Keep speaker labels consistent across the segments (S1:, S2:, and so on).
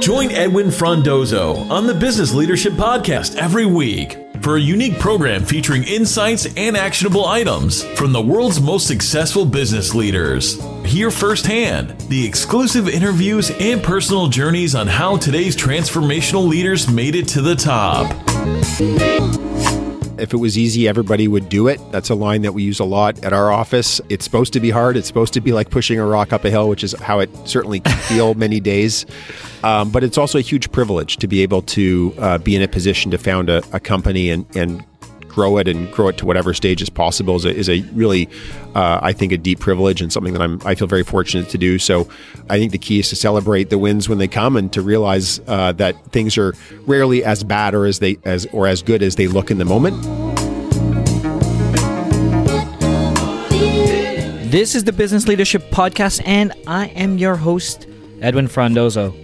S1: Join Edwin Frondozo on the Business Leadership Podcast every week for a unique program featuring insights and actionable items from the world's most successful business leaders. Hear firsthand the exclusive interviews and personal journeys on how today's transformational leaders made it to the top.
S2: If it was easy, everybody would do it. That's a line that we use a lot at our office. It's supposed to be hard. It's supposed to be like pushing a rock up a hill, which is how it certainly can feel many days. Um, but it's also a huge privilege to be able to uh, be in a position to found a, a company and, and grow it and grow it to whatever stage is possible is a, is a really, uh, I think, a deep privilege and something that I'm I feel very fortunate to do. So I think the key is to celebrate the wins when they come and to realize uh, that things are rarely as bad or as they as or as good as they look in the moment.
S3: This is the Business Leadership Podcast, and I am your host, Edwin Frondozo.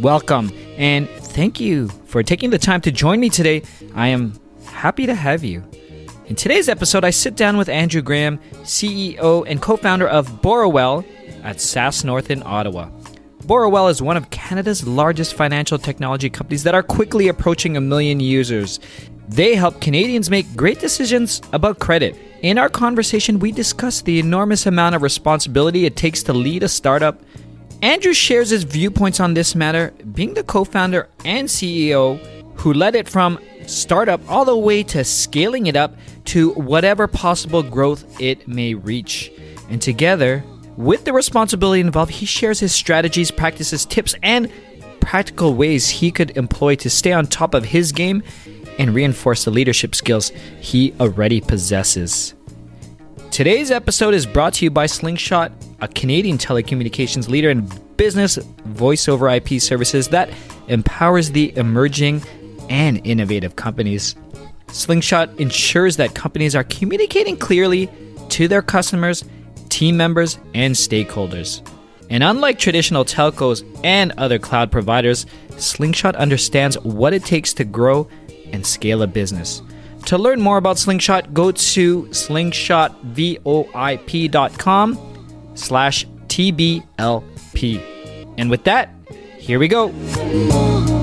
S3: Welcome, and thank you for taking the time to join me today. I am happy to have you. In today's episode, I sit down with Andrew Graham, CEO and co founder of Borrowell at SaaS North in Ottawa. Borrowell is one of Canada's largest financial technology companies that are quickly approaching a million users. They help Canadians make great decisions about credit. In our conversation, we discuss the enormous amount of responsibility it takes to lead a startup. Andrew shares his viewpoints on this matter, being the co founder and CEO who led it from startup all the way to scaling it up to whatever possible growth it may reach. And together, with the responsibility involved, he shares his strategies, practices, tips, and practical ways he could employ to stay on top of his game and reinforce the leadership skills he already possesses. Today's episode is brought to you by Slingshot, a Canadian telecommunications leader in business voice over IP services that empowers the emerging and innovative companies. Slingshot ensures that companies are communicating clearly to their customers, team members, and stakeholders. And unlike traditional telcos and other cloud providers, Slingshot understands what it takes to grow and scale a business. To learn more about Slingshot, go to slingshotvoip.com slash TBLP. And with that, here we go.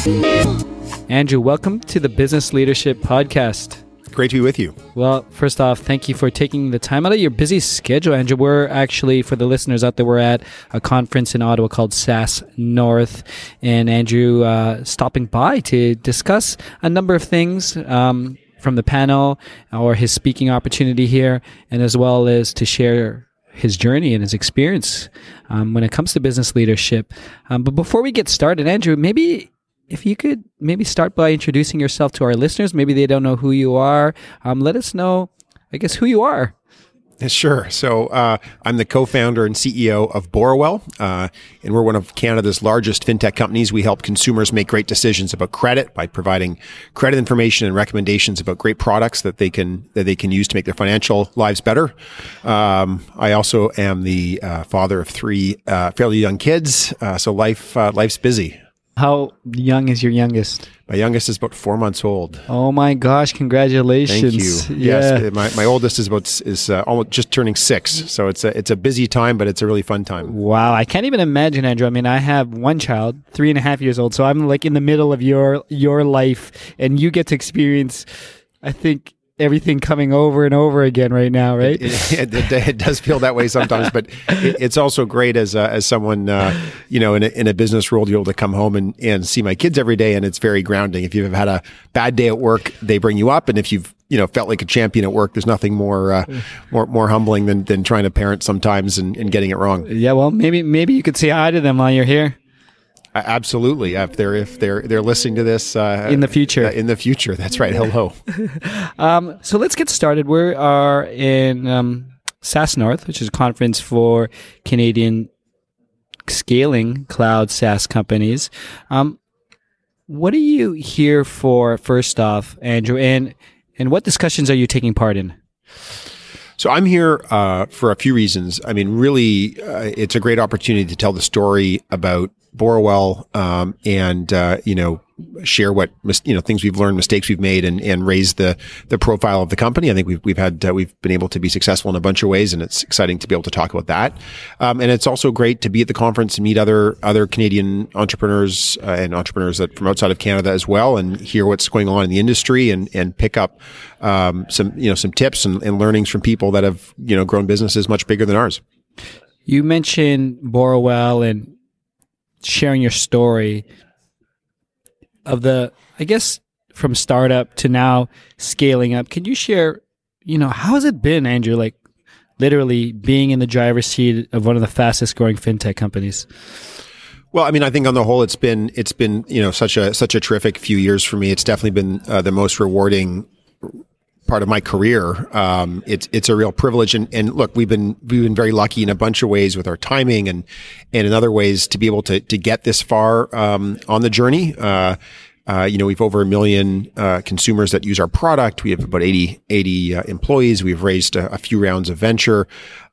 S3: Andrew, welcome to the Business Leadership Podcast.
S2: Great to be with you.
S3: Well, first off, thank you for taking the time out of your busy schedule, Andrew. We're actually, for the listeners out there, we're at a conference in Ottawa called SaaS North, and Andrew uh, stopping by to discuss a number of things. Um, from the panel or his speaking opportunity here, and as well as to share his journey and his experience um, when it comes to business leadership. Um, but before we get started, Andrew, maybe if you could maybe start by introducing yourself to our listeners, maybe they don't know who you are. Um, let us know, I guess, who you are.
S2: Sure. So uh, I'm the co-founder and CEO of Borrowell, uh, and we're one of Canada's largest fintech companies. We help consumers make great decisions about credit by providing credit information and recommendations about great products that they can that they can use to make their financial lives better. Um, I also am the uh, father of three uh, fairly young kids, uh, so life uh, life's busy.
S3: How young is your youngest?
S2: My youngest is about four months old.
S3: Oh my gosh! Congratulations!
S2: Thank you. Yeah. Yes, my, my oldest is about is uh, almost just turning six, so it's a it's a busy time, but it's a really fun time.
S3: Wow! I can't even imagine, Andrew. I mean, I have one child, three and a half years old, so I'm like in the middle of your your life, and you get to experience. I think everything coming over and over again right now, right?
S2: It, it, it, it does feel that way sometimes, but it's also great as uh, as someone uh, you know in a, in a business world, you're able to come home and, and see my kids every day, and it's very grounding. If you've had a bad day at work, they bring you up, and if you've you know felt like a champion at work, there's nothing more uh, more more humbling than than trying to parent sometimes and, and getting it wrong.
S3: Yeah, well, maybe maybe you could say hi to them while you're here.
S2: Absolutely. If they're if they're they're listening to this uh,
S3: in the future,
S2: uh, in the future, that's right. Hello.
S3: um, so let's get started. We are in um, SaaS North, which is a conference for Canadian scaling cloud SaaS companies. Um, what are you here for? First off, Andrew, and and what discussions are you taking part in?
S2: So I'm here uh, for a few reasons. I mean, really, uh, it's a great opportunity to tell the story about Borrowell um, and uh, you know share what you know things we've learned, mistakes we've made, and and raise the the profile of the company. I think we've we've had uh, we've been able to be successful in a bunch of ways, and it's exciting to be able to talk about that. Um, and it's also great to be at the conference and meet other other Canadian entrepreneurs uh, and entrepreneurs that from outside of Canada as well, and hear what's going on in the industry and and pick up um, some you know some tips and, and learnings from people that have you know grown businesses much bigger than ours.
S3: You mentioned Borrowell and sharing your story of the, I guess, from startup to now scaling up. Can you share, you know, how has it been, Andrew? Like literally being in the driver's seat of one of the fastest growing fintech companies.
S2: Well, I mean, I think on the whole, it's been it's been you know such a such a terrific few years for me. It's definitely been uh, the most rewarding part of my career. Um, it's it's a real privilege, and, and look, we've been we've been very lucky in a bunch of ways with our timing, and and in other ways to be able to to get this far um, on the journey. Uh, uh, you know, we've over a million uh, consumers that use our product. We have about 80, 80 uh, employees. We've raised a, a, few rounds of venture.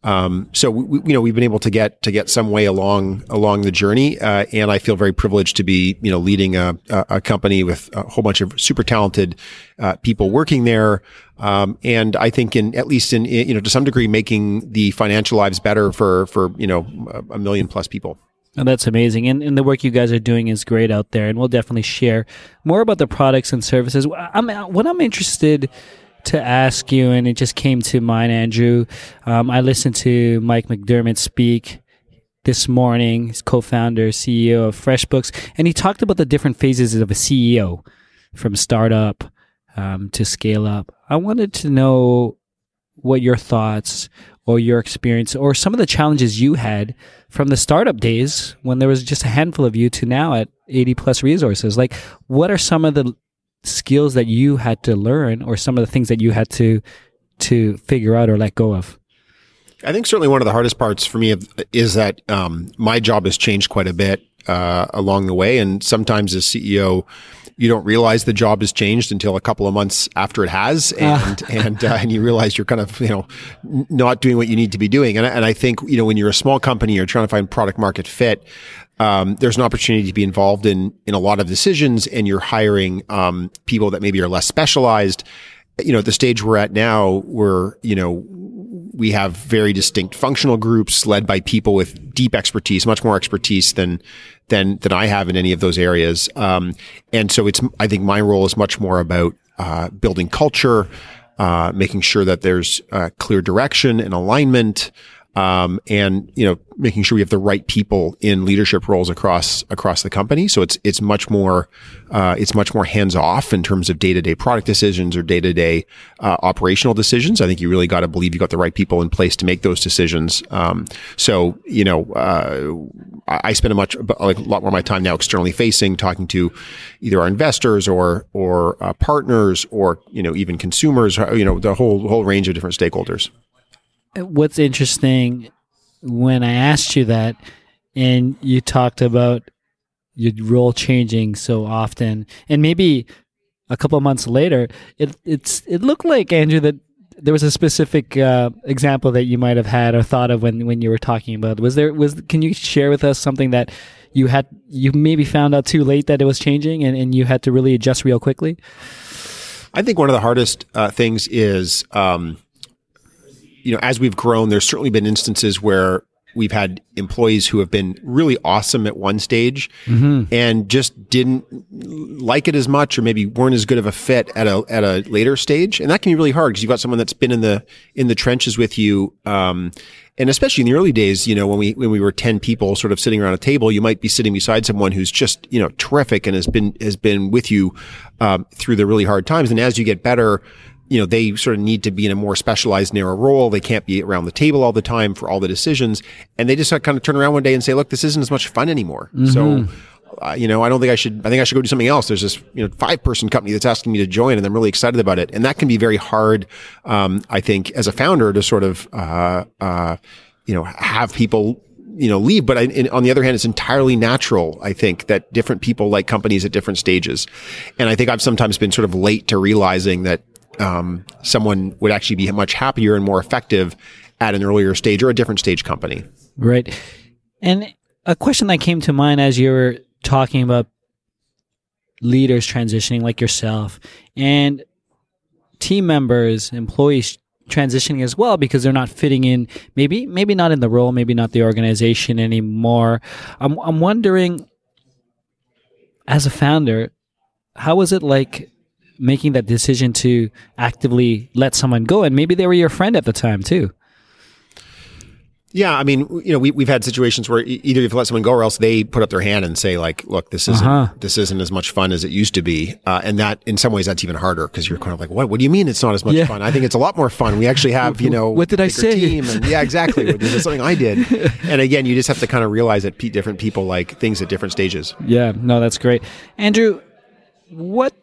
S2: Um, so we, you know, we've been able to get to get some way along along the journey, uh, and I feel very privileged to be you know leading a, a company with a whole bunch of super talented uh, people working there. Um, and I think in at least in, you know to some degree making the financial lives better for for you know a million plus people.
S3: Oh, that's amazing. And, and the work you guys are doing is great out there. And we'll definitely share more about the products and services. I'm, what I'm interested to ask you, and it just came to mind, Andrew. Um, I listened to Mike McDermott speak this morning, his co founder, CEO of FreshBooks, and he talked about the different phases of a CEO from startup um, to scale up. I wanted to know what your thoughts or your experience or some of the challenges you had from the startup days when there was just a handful of you to now at 80 plus resources. Like what are some of the skills that you had to learn or some of the things that you had to to figure out or let go of?
S2: I think certainly one of the hardest parts for me is that um, my job has changed quite a bit uh, along the way. And sometimes as ceo you don't realize the job has changed until a couple of months after it has, ah. and uh. and uh, and you realize you're kind of you know not doing what you need to be doing. And and I think you know when you're a small company, you're trying to find product market fit. Um, there's an opportunity to be involved in in a lot of decisions, and you're hiring um, people that maybe are less specialized. You know, at the stage we're at now, we're you know we have very distinct functional groups led by people with deep expertise, much more expertise than than than I have in any of those areas. Um, and so it's I think my role is much more about uh, building culture, uh, making sure that there's uh, clear direction and alignment, um, and you know making sure we have the right people in leadership roles across across the company. So it's it's much more uh, it's much more hands off in terms of day to day product decisions or day to day operational decisions. I think you really got to believe you got the right people in place to make those decisions. Um, so you know uh, I spend a much like a lot more of my time now externally facing, talking to either our investors or or uh, partners or you know even consumers. You know the whole whole range of different stakeholders
S3: what's interesting when I asked you that, and you talked about your role changing so often, and maybe a couple months later, it it's it looked like Andrew that there was a specific uh, example that you might have had or thought of when when you were talking about. Was there was can you share with us something that you had you maybe found out too late that it was changing and, and you had to really adjust real quickly?
S2: I think one of the hardest uh, things is um, you know, as we've grown, there's certainly been instances where we've had employees who have been really awesome at one stage mm-hmm. and just didn't like it as much or maybe weren't as good of a fit at a at a later stage and that can be really hard because you've got someone that's been in the in the trenches with you um, and especially in the early days you know when we when we were 10 people sort of sitting around a table you might be sitting beside someone who's just you know terrific and has been has been with you um, through the really hard times and as you get better you know, they sort of need to be in a more specialized, narrow role. They can't be around the table all the time for all the decisions. And they just kind of turn around one day and say, look, this isn't as much fun anymore. Mm-hmm. So, uh, you know, I don't think I should, I think I should go do something else. There's this, you know, five person company that's asking me to join and I'm really excited about it. And that can be very hard, um, I think, as a founder to sort of, uh, uh, you know, have people you know leave but I, in, on the other hand it's entirely natural i think that different people like companies at different stages and i think i've sometimes been sort of late to realizing that um, someone would actually be much happier and more effective at an earlier stage or a different stage company.
S3: Right. And a question that came to mind as you were talking about leaders transitioning like yourself and team members, employees transitioning as well because they're not fitting in maybe maybe not in the role, maybe not the organization anymore. I'm I'm wondering as a founder, how was it like making that decision to actively let someone go and maybe they were your friend at the time too?
S2: Yeah, I mean, you know, we, we've had situations where either you've let someone go or else they put up their hand and say like, look, this isn't,
S3: Uh-huh.
S2: this isn't as much fun as it used to be. Uh, and that in some ways that's even harder because you're kind of like, what, what do you mean it's not as much
S3: Yeah.
S2: fun? I think it's a lot more fun. We actually have, you know,
S3: What did I say?
S2: Team and, yeah, exactly. this is something I did. And again, you just have to kind of realize that different people like things at different stages.
S3: Yeah, no, that's great. Andrew, what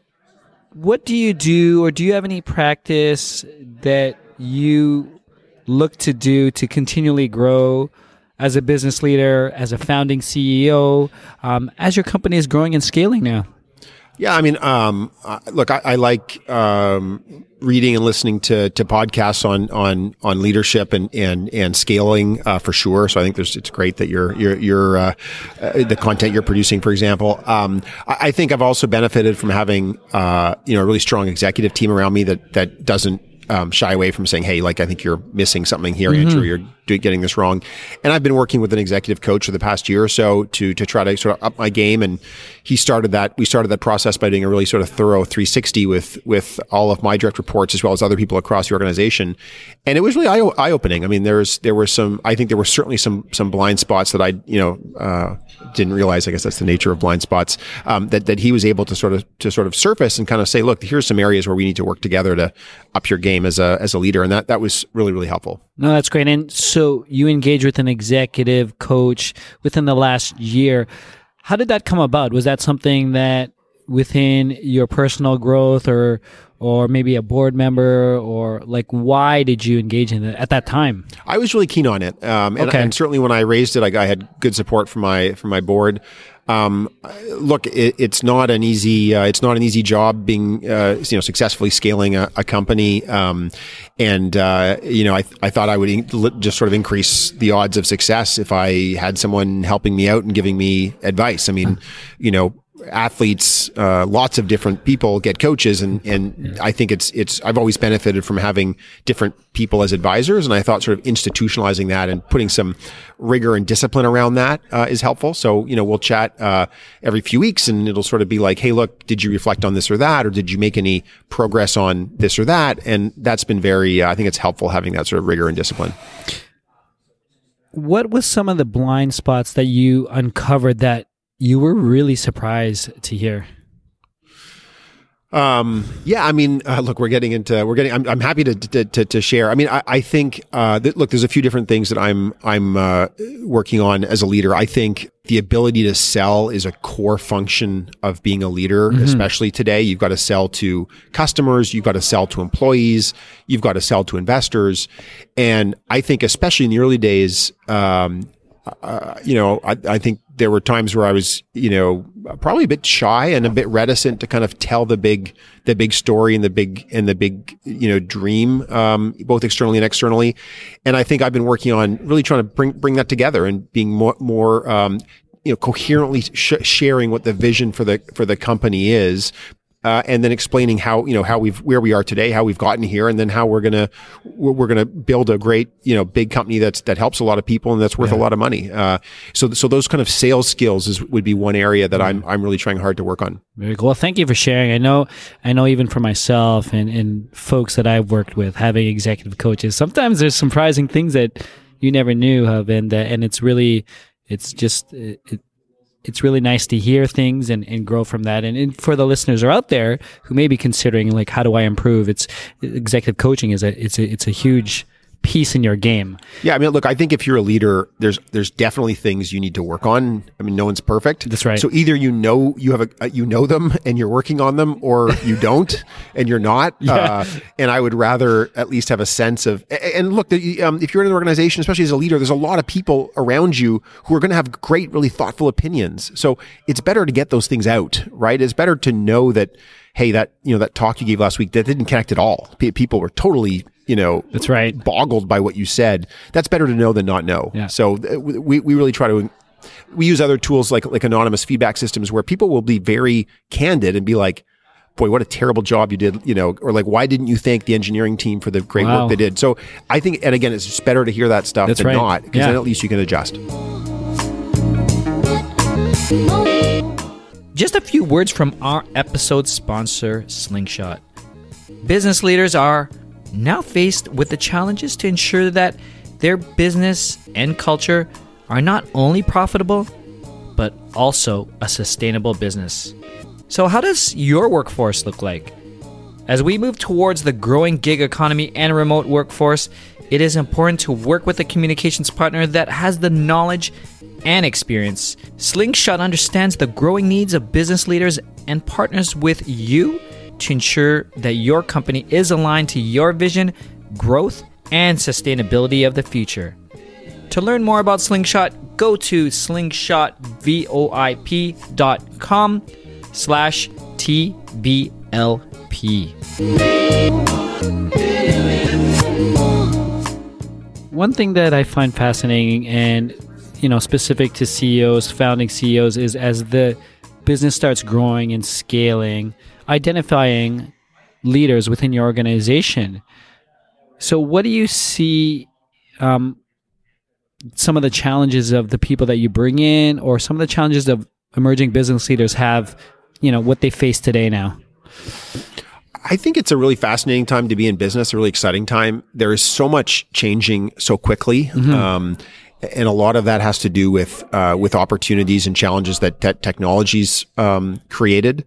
S3: what do you do or do you have any practice that you look to do to continually grow as a business leader, as a founding CEO, um, as your company is growing and scaling now?
S2: Yeah, I mean, um, look, I, I like um, reading and listening to to podcasts on on on leadership and and and scaling uh, for sure. So I think there's it's great that you're you're you're uh, uh, the content you're producing, for example. Um, I, I think I've also benefited from having uh, you know a really strong executive team around me that that doesn't um, shy away from saying, "Hey, like I think you're missing something here, Andrew. You're do, getting this wrong." And I've been working with an executive coach for the past year or so to to try to sort of up my game. And he started that. We started that process by doing a really sort of thorough 360 with with all of my direct reports as well as other people across the organization. And it was really eye eye opening. I mean, there's there were some. I think there were certainly some some blind spots that I you know uh, didn't realize. I guess that's the nature of blind spots. Um, that that he was able to sort of to sort of surface and kind of say, look, here's some areas where we need to work together to up your game as a as a leader, and that that was really really helpful.
S3: No, that's great. And so you engage with an executive coach within the last year. How did that come about? Was that something that within your personal growth or or maybe a board member or like why did you engage in it at that time?
S2: I was really keen on it, um, and,
S3: Okay.
S2: and certainly when I raised it, I, I had good support from my from my board. Um, look, it, it's not an easy uh, it's not an easy job being uh, you know successfully scaling a, a company, um, and uh, you know I I thought I would in- just sort of increase the odds of success if I had someone helping me out and giving me advice. I mean, you know athletes, uh, lots of different people get coaches, and and I think it's it's I've always benefited from having different people as advisors, and I thought sort of institutionalizing that and putting some rigor and discipline around that uh, is helpful. So you know we'll chat uh, every few weeks, and it'll sort of be like, hey, look, did you reflect on this or that, or did you make any progress on this or that? And that's been very uh, I think it's helpful having that sort of rigor and discipline.
S3: What was some of the blind spots that you uncovered that you were really surprised to hear?
S2: Um, yeah, I mean, uh, look, we're getting into, we're getting, I'm, I'm happy to, to, to, to share. I mean, I, I think, uh, that, look, there's a few different things that I'm, I'm, uh, working on as a leader. I think the ability to sell is a core function of being a leader, especially today. You've got to sell to customers. You've got to sell to employees. You've got to sell to investors. And I think, especially in the early days, um, uh, you know, I, I think there were times where I was, you know, probably a bit shy and a bit reticent to kind of tell the big, the big story and the big, and the big, you know, dream, um, both externally and externally. And I think I've been working on really trying to bring, bring that together and being more, more, um, you know, coherently sh- sharing what the vision for the, for the company is. Uh, and then explaining how you know how we've where we are today, how we've gotten here, and then how we're gonna we're, gonna build a great you know big company that's that helps a lot of people and that's worth a lot of money. Uh, so so those kind of sales skills is would be one area that I'm I'm really trying hard to work on.
S3: Very cool. Well, thank you for sharing. I know, I know, even for myself and, and folks that I've worked with, having executive coaches, sometimes there's surprising things that you never knew of, and uh, and it's really, it's just, it, it, it's really nice to hear things and, and grow from that. And, and for the listeners who are out there who may be considering like, how do I improve? It's executive coaching is a it's a it's a huge piece in your game.
S2: Yeah, I mean, look, I think if you're a leader, there's there's definitely things you need to work on. I mean, no one's perfect.
S3: That's right.
S2: So either you know you have a uh, you know them and you're working on them, or you don't and you're not. Uh, and I would rather at least have a sense of. And look, um, if you're in an organization, especially as a leader, there's a lot of people around you who are going to have great, really thoughtful opinions. So it's better to get those things out, right? It's better to know that. Hey, that you know that talk you gave last week that didn't connect at all. Pe- People were totally you know
S3: That's right.
S2: boggled by what you said. That's better to know than not know.
S3: Yeah.
S2: So we, we really try to we use other tools like like anonymous feedback systems where people will be very candid and be like, boy, what a terrible job you did, you know, or like, why didn't you thank the engineering team for the great
S3: Wow.
S2: work they did? So I think, and again, it's just better to hear that stuff
S3: That's
S2: than
S3: right.
S2: not, because
S3: Yeah.
S2: then at least you can adjust.
S3: Just a few words from our episode sponsor, Slingshot. Business leaders are now faced with the challenges to ensure that their business and culture are not only profitable, but also a sustainable business. So, how does your workforce look like? As we move towards the growing gig economy and remote workforce, it is important to work with a communications partner that has the knowledge and experience. Slingshot understands the growing needs of business leaders and partners with you to ensure that your company is aligned to your vision, growth, and sustainability of the future. To learn more about Slingshot, go to slingshotvoip.com slash TBLP. One thing that I find fascinating and you know specific to CEOs, founding CEOs is as the business starts growing and scaling, identifying leaders within your organization. So what do you see um, some of the challenges of the people that you bring in or some of the challenges of emerging business leaders have, you know, what they face today now?
S2: I think it's a really fascinating time to be in business, a really exciting time. There is so much changing so quickly. Um, and a lot of that has to do with uh, with opportunities and challenges that, that technologies um, created.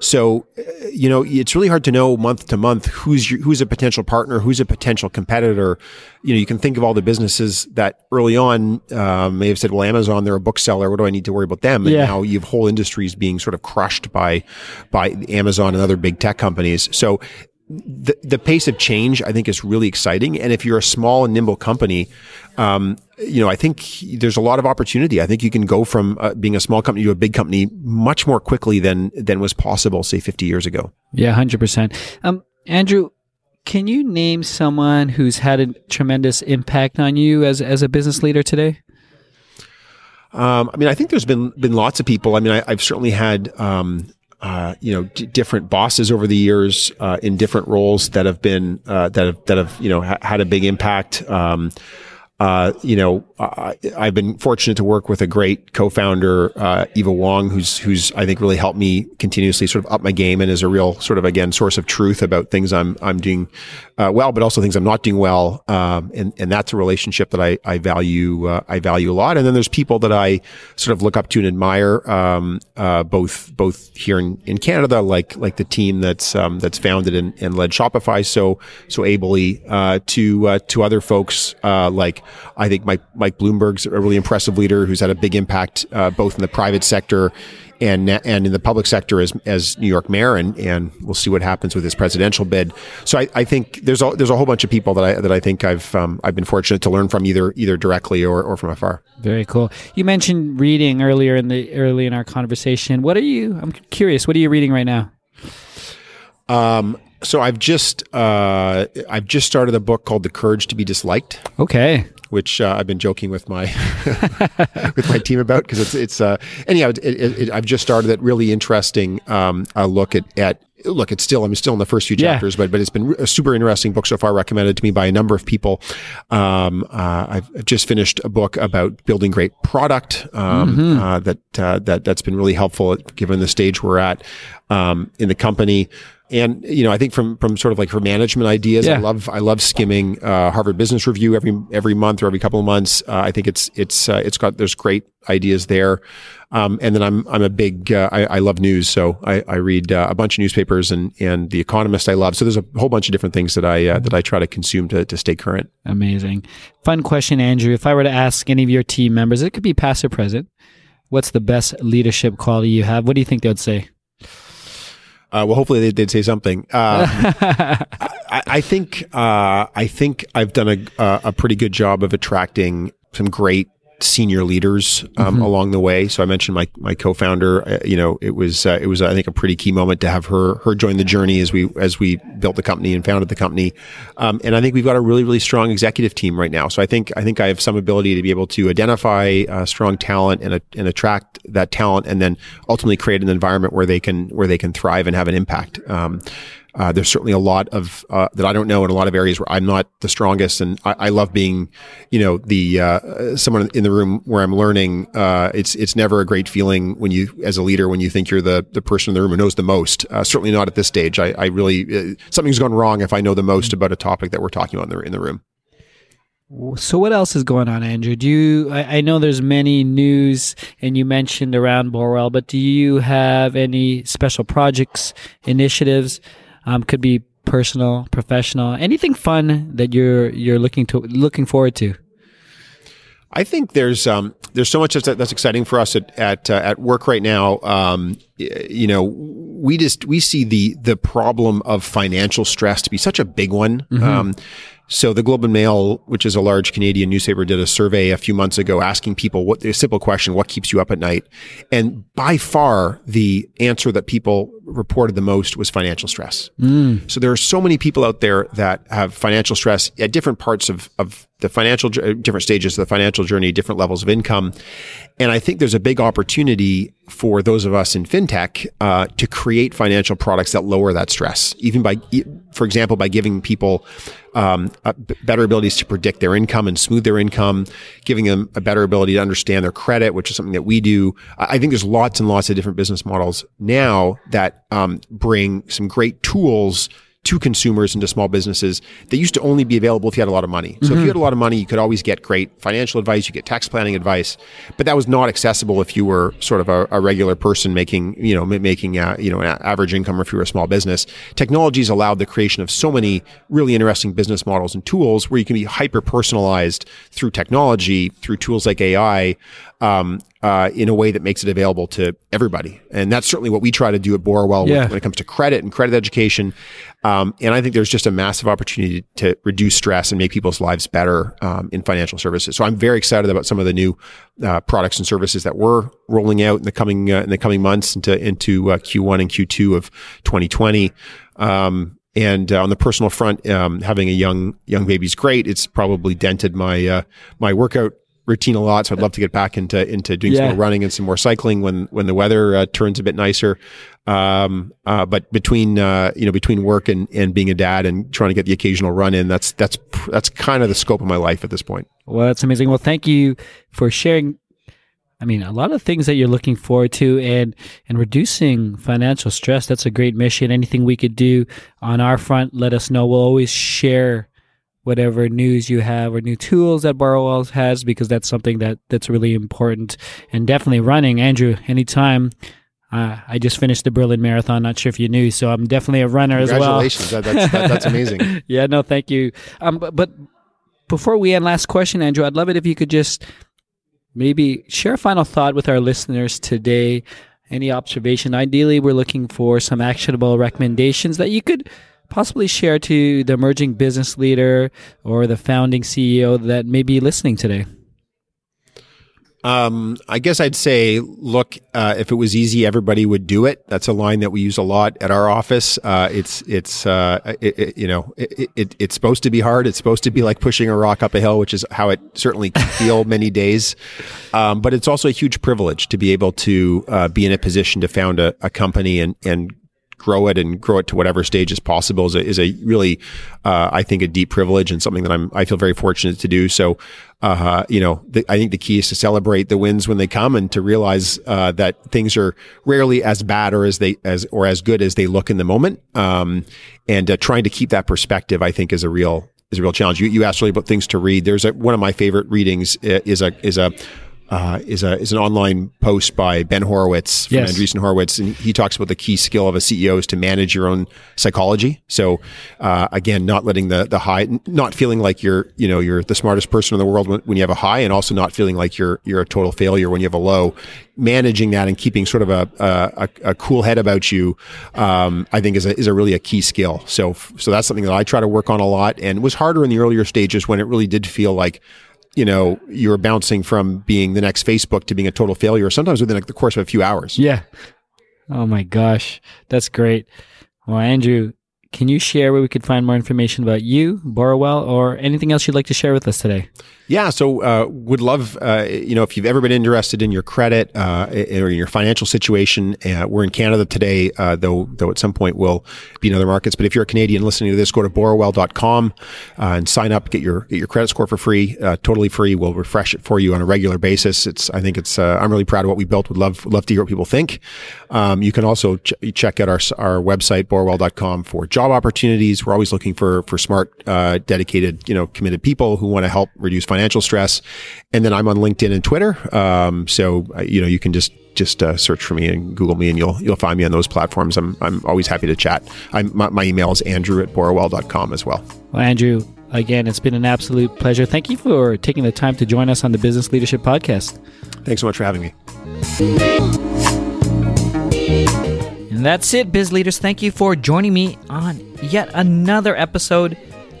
S2: So, uh, you know, it's really hard to know month to month who's your, who's a potential partner, who's a potential competitor. You know, you can think of all the businesses that early on uh, may have said, "Well, Amazon, they're a bookseller. What do I need to worry about them?" And
S3: Yeah.
S2: now you have whole industries being sort of crushed by by Amazon and other big tech companies. So the the pace of change I think is really exciting. And if you're a small and nimble company, um, you know I think there's a lot of opportunity. I think you can go from uh, being a small company to a big company much more quickly than than was possible, say 50 years ago.
S3: Yeah, hundred percent. Um, Andrew, can you name someone who's had a tremendous impact on you as as a business leader today?
S2: Um, I mean, I think there's been been lots of people. I mean, I, I've certainly had um, uh, you know d- different bosses over the years uh, in different roles that have been uh, that have that have you know ha- had a big impact. Um, uh, you know, I, I've been fortunate to work with a great co-founder, uh, Eva Wong, who's who's I think really helped me continuously sort of up my game and is a real sort of again source of truth about things I'm I'm doing uh, well, but also things I'm not doing well. Um, and and that's a relationship that I I value uh, I value a lot. And then there's people that I sort of look up to and admire, um, uh, both both here in, in Canada, like like the team that's um, that's founded and, and led Shopify so so ably, uh, to to other folks uh, like I think Mike Mike Bloomberg's a really impressive leader who's had a big impact uh, both in the private sector and and in the public sector as as New York mayor, and and we'll see what happens with his presidential bid. So I, I think there's a there's a whole bunch of people that I that I think I've um, I've been fortunate to learn from either either directly or, or from afar.
S3: Very cool. You mentioned reading earlier in the early in our conversation. What are you? I'm curious. What are you reading right now?
S2: Um, so I've just uh, I've just started a book called The Courage to Be Disliked.
S3: Okay.
S2: which uh, I've been joking with my with my team about because it's it's uh, anyhow it, it, it, I've just started that Really interesting um, uh, look at at look. It's still I'm still in the first few
S3: Yeah.
S2: chapters, but but it's been a super interesting book so far. Recommended to me by a number of people. Um, uh, I've I've just finished a book about building great product um, uh, that uh, that that's been really helpful given the stage we're at um, in the company. And you know, I think from from sort of like for management ideas,
S3: Yeah.
S2: I love I love skimming uh, Harvard Business Review every every month or every couple of months. Uh, I think it's it's uh, it's got there's great ideas there. Um, and then I'm I'm a big uh, I, I love news, so I, I read uh, a bunch of newspapers and and The Economist I love. So there's a whole bunch of different things that I uh, that I try to consume to to stay current.
S3: Amazing. Fun question, Andrew. If I were to ask any of your team members, it could be past or present. What's the best leadership quality you have? What do you think they would say?
S2: Uh, well, hopefully they'd, they'd say something. Um, I, I think uh, I think I've done a a pretty good job of attracting some great senior leaders um,
S3: Mm-hmm.
S2: along the way. So I mentioned my my co-founder. Uh, you know, it was uh, it was I think a pretty key moment to have her her join the journey as we as we built the company and founded the company. Um, and I think we've got a really really strong executive team right now. So I think I think I have some ability to be able to identify uh, strong talent and, and attract that talent, and then ultimately create an environment where they can where they can thrive and have an impact. Um, uh, there's certainly a lot of uh, that I don't know in a lot of areas where I'm not the strongest, and I, I love being, you know, the uh, someone in the room where I'm learning. Uh, it's it's never a great feeling when you, as a leader, when you think you're the the person in the room who knows the most. Uh, certainly not at this stage. I, I really uh, something's gone wrong if I know the most about a topic that we're talking about in the, in the room.
S3: So what else is going on, Andrew? Do you? I, I know there's many news, and you mentioned around Borrowell, but do you have any special projects, initiatives? Um, could be personal, professional, anything fun that you're you're looking to looking forward to.
S2: I think there's um, there's so much that's, that's exciting for us at at, uh, at work right now. Um, you know, we just we see the the problem of financial stress to be such a big one. Um, so the Globe and Mail, which is a large Canadian newspaper, did a survey a few months ago asking people what a simple question: What keeps you up at night? And by far, the answer that people reported the most was financial stress. So there are so many people out there that have financial stress at different parts of, of the financial, different stages of the financial journey, different levels of income. And I think there's a big opportunity for those of us in fintech uh, to create financial products that lower that stress, even by, for example, by giving people um, better abilities to predict their income and smooth their income, giving them a better ability to understand their credit, which is something that we do. I I think there's lots and lots of different business models now that um, bring some great tools to consumers and to small businesses that used to only be available if you had a lot of money. So if you had a lot of money, you could always get great financial advice, you get tax planning advice, but that was not accessible if you were sort of a, a regular person making, you know, making, uh, you know, an average income or if you were a small business. Technology's allowed the creation of so many really interesting business models and tools where you can be hyper personalized through technology, through tools like AI, um, uh, in a way that makes it available to everybody. And that's certainly what we try to do at Borrowell
S3: Yeah.
S2: when, it comes to credit and credit education. Um, and I think there's just a massive opportunity to reduce stress and make people's lives better um, in financial services. So I'm very excited about some of the new uh, products and services that we're rolling out in the coming uh, in the coming months into into uh, Q1 and Q2 of 2020. Um, and uh, on the personal front, um, having a young young baby is great. It's probably dented my uh, my workout routine a lot. So I'd love to get back into into doing some more running and some more cycling when when the weather uh, turns a bit nicer. Um, uh, but between uh, you know between work and, and being a dad and trying to get the occasional run in, that's that's that's kind of the scope of my life at this point.
S3: Well, that's amazing. Well, thank you for sharing. I mean, a lot of things that you're looking forward to, and and reducing financial stress. That's a great mission. Anything we could do on our front, let us know. We'll always share whatever news you have or new tools that Borrowell's has because that's something that that's really important. And definitely running, Andrew. Anytime. Uh, I just finished the Berlin Marathon. Not sure if you knew, so I'm definitely a runner as well.
S2: Congratulations, that, that's that, that's amazing.
S3: yeah, no, thank you. Um, but, but before we end, last question, Andrew, I'd love it if you could just maybe share a final thought with our listeners today. Any observation? Ideally, we're looking for some actionable recommendations that you could possibly share to the emerging business leader or the founding CEO that may be listening today.
S2: Um, I guess I'd say, look, uh, if it was easy, everybody would do it. That's a line that we use a lot at our office. Uh, it's it's uh, it, it, you know it, it, it's supposed to be hard. It's supposed to be like pushing a rock up a hill, which is how it certainly can feel many days. Um, but it's also a huge privilege to be able to uh, be in a position to found a, a company and and grow it and grow it to whatever stage is possible is a, is a really, uh, I think, a deep privilege and something that I'm I feel very fortunate to do. So, uh, you know, the, I think the key is to celebrate the wins when they come and to realize uh, that things are rarely as bad or as they as or as good as they look in the moment. Um, and uh, trying to keep that perspective, I think, is a real is a real challenge. You you asked really about things to read. There's a, one of my favorite readings uh, is a is a uh, is a is an online post by Ben Horowitz from
S3: Yes.
S2: Andreessen Horowitz, and he talks about the key skill of a CEO is to manage your own psychology. So uh, again, not letting the the high, not feeling like you're you know you're the smartest person in the world when, when you have a high, and also not feeling like you're you're a total failure when you have a low. Managing that and keeping sort of a a, a cool head about you, um, I think is a is a really a key skill. So so that's something that I try to work on a lot, and was harder in the earlier stages when it really did feel like you know, you're bouncing from being the next Facebook to being a total failure, sometimes within like the course of a few hours.
S3: Yeah. Oh my gosh. That's great. Well, Andrew, can you share where we could find more information about you, Borrowell, or anything else you'd like to share with us today?
S2: Yeah, so uh, would love uh, you know if you've ever been interested in your credit uh, or in your financial situation. Uh, we're in Canada today, uh, though though at some point we'll be in other markets. But if you're a Canadian listening to this, go to borrowell.com uh, and sign up. Get your get your credit score for free, totally free. We'll refresh it for you on a regular basis. It's I think it's I'm really proud of what we built. Would love love to hear what people think. Um, you can also ch- check out our our website borrowell.com for job opportunities. We're always looking for for smart, dedicated, you know, committed people who want to help reduce financial financial stress. And then I'm on LinkedIn and Twitter. Um, so, uh, you know, you can just just uh, search for me and Google me, and you'll you'll find me on those platforms. I'm I'm always happy to chat. I'm, my, my email is andrew at borrowell.com as well.
S3: Well, Andrew, again, it's been an absolute pleasure. Thank you for taking the time to join us on the Business Leadership Podcast.
S2: Thanks so much for having me.
S3: And that's it, Biz Leaders. Thank you for joining me on yet another episode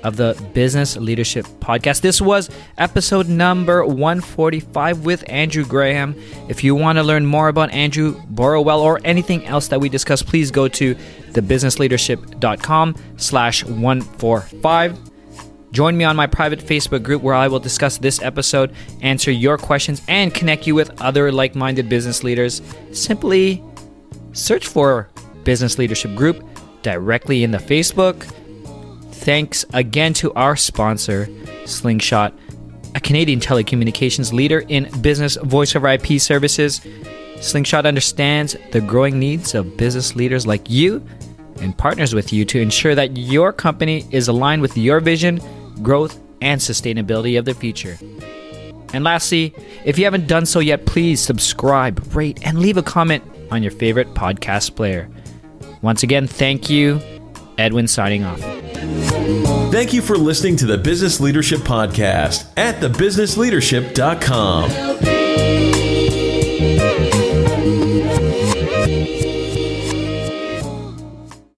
S3: of the Business Leadership Podcast. This was episode number 145 with Andrew Graham. If you want to learn more about Andrew Borrowell or anything else that we discussed, please go to thebusinessleadership.com slash 145. Join me on my private Facebook group where I will discuss this episode, answer your questions, and connect you with other like minded business leaders. Simply search for Business Leadership Group directly in the Facebook Thanks again to our sponsor, Slingshot, a Canadian telecommunications leader in business voice over IP services. Slingshot understands the growing needs of business leaders like you and partners with you to ensure that your company is aligned with your vision, growth, and sustainability of the future. And lastly, if you haven't done so yet, please subscribe, rate, and leave a comment on your favorite podcast player. Once again, thank you. Edwin signing off.
S1: Thank you for listening to the Business Leadership Podcast at thebusinessleadership.com.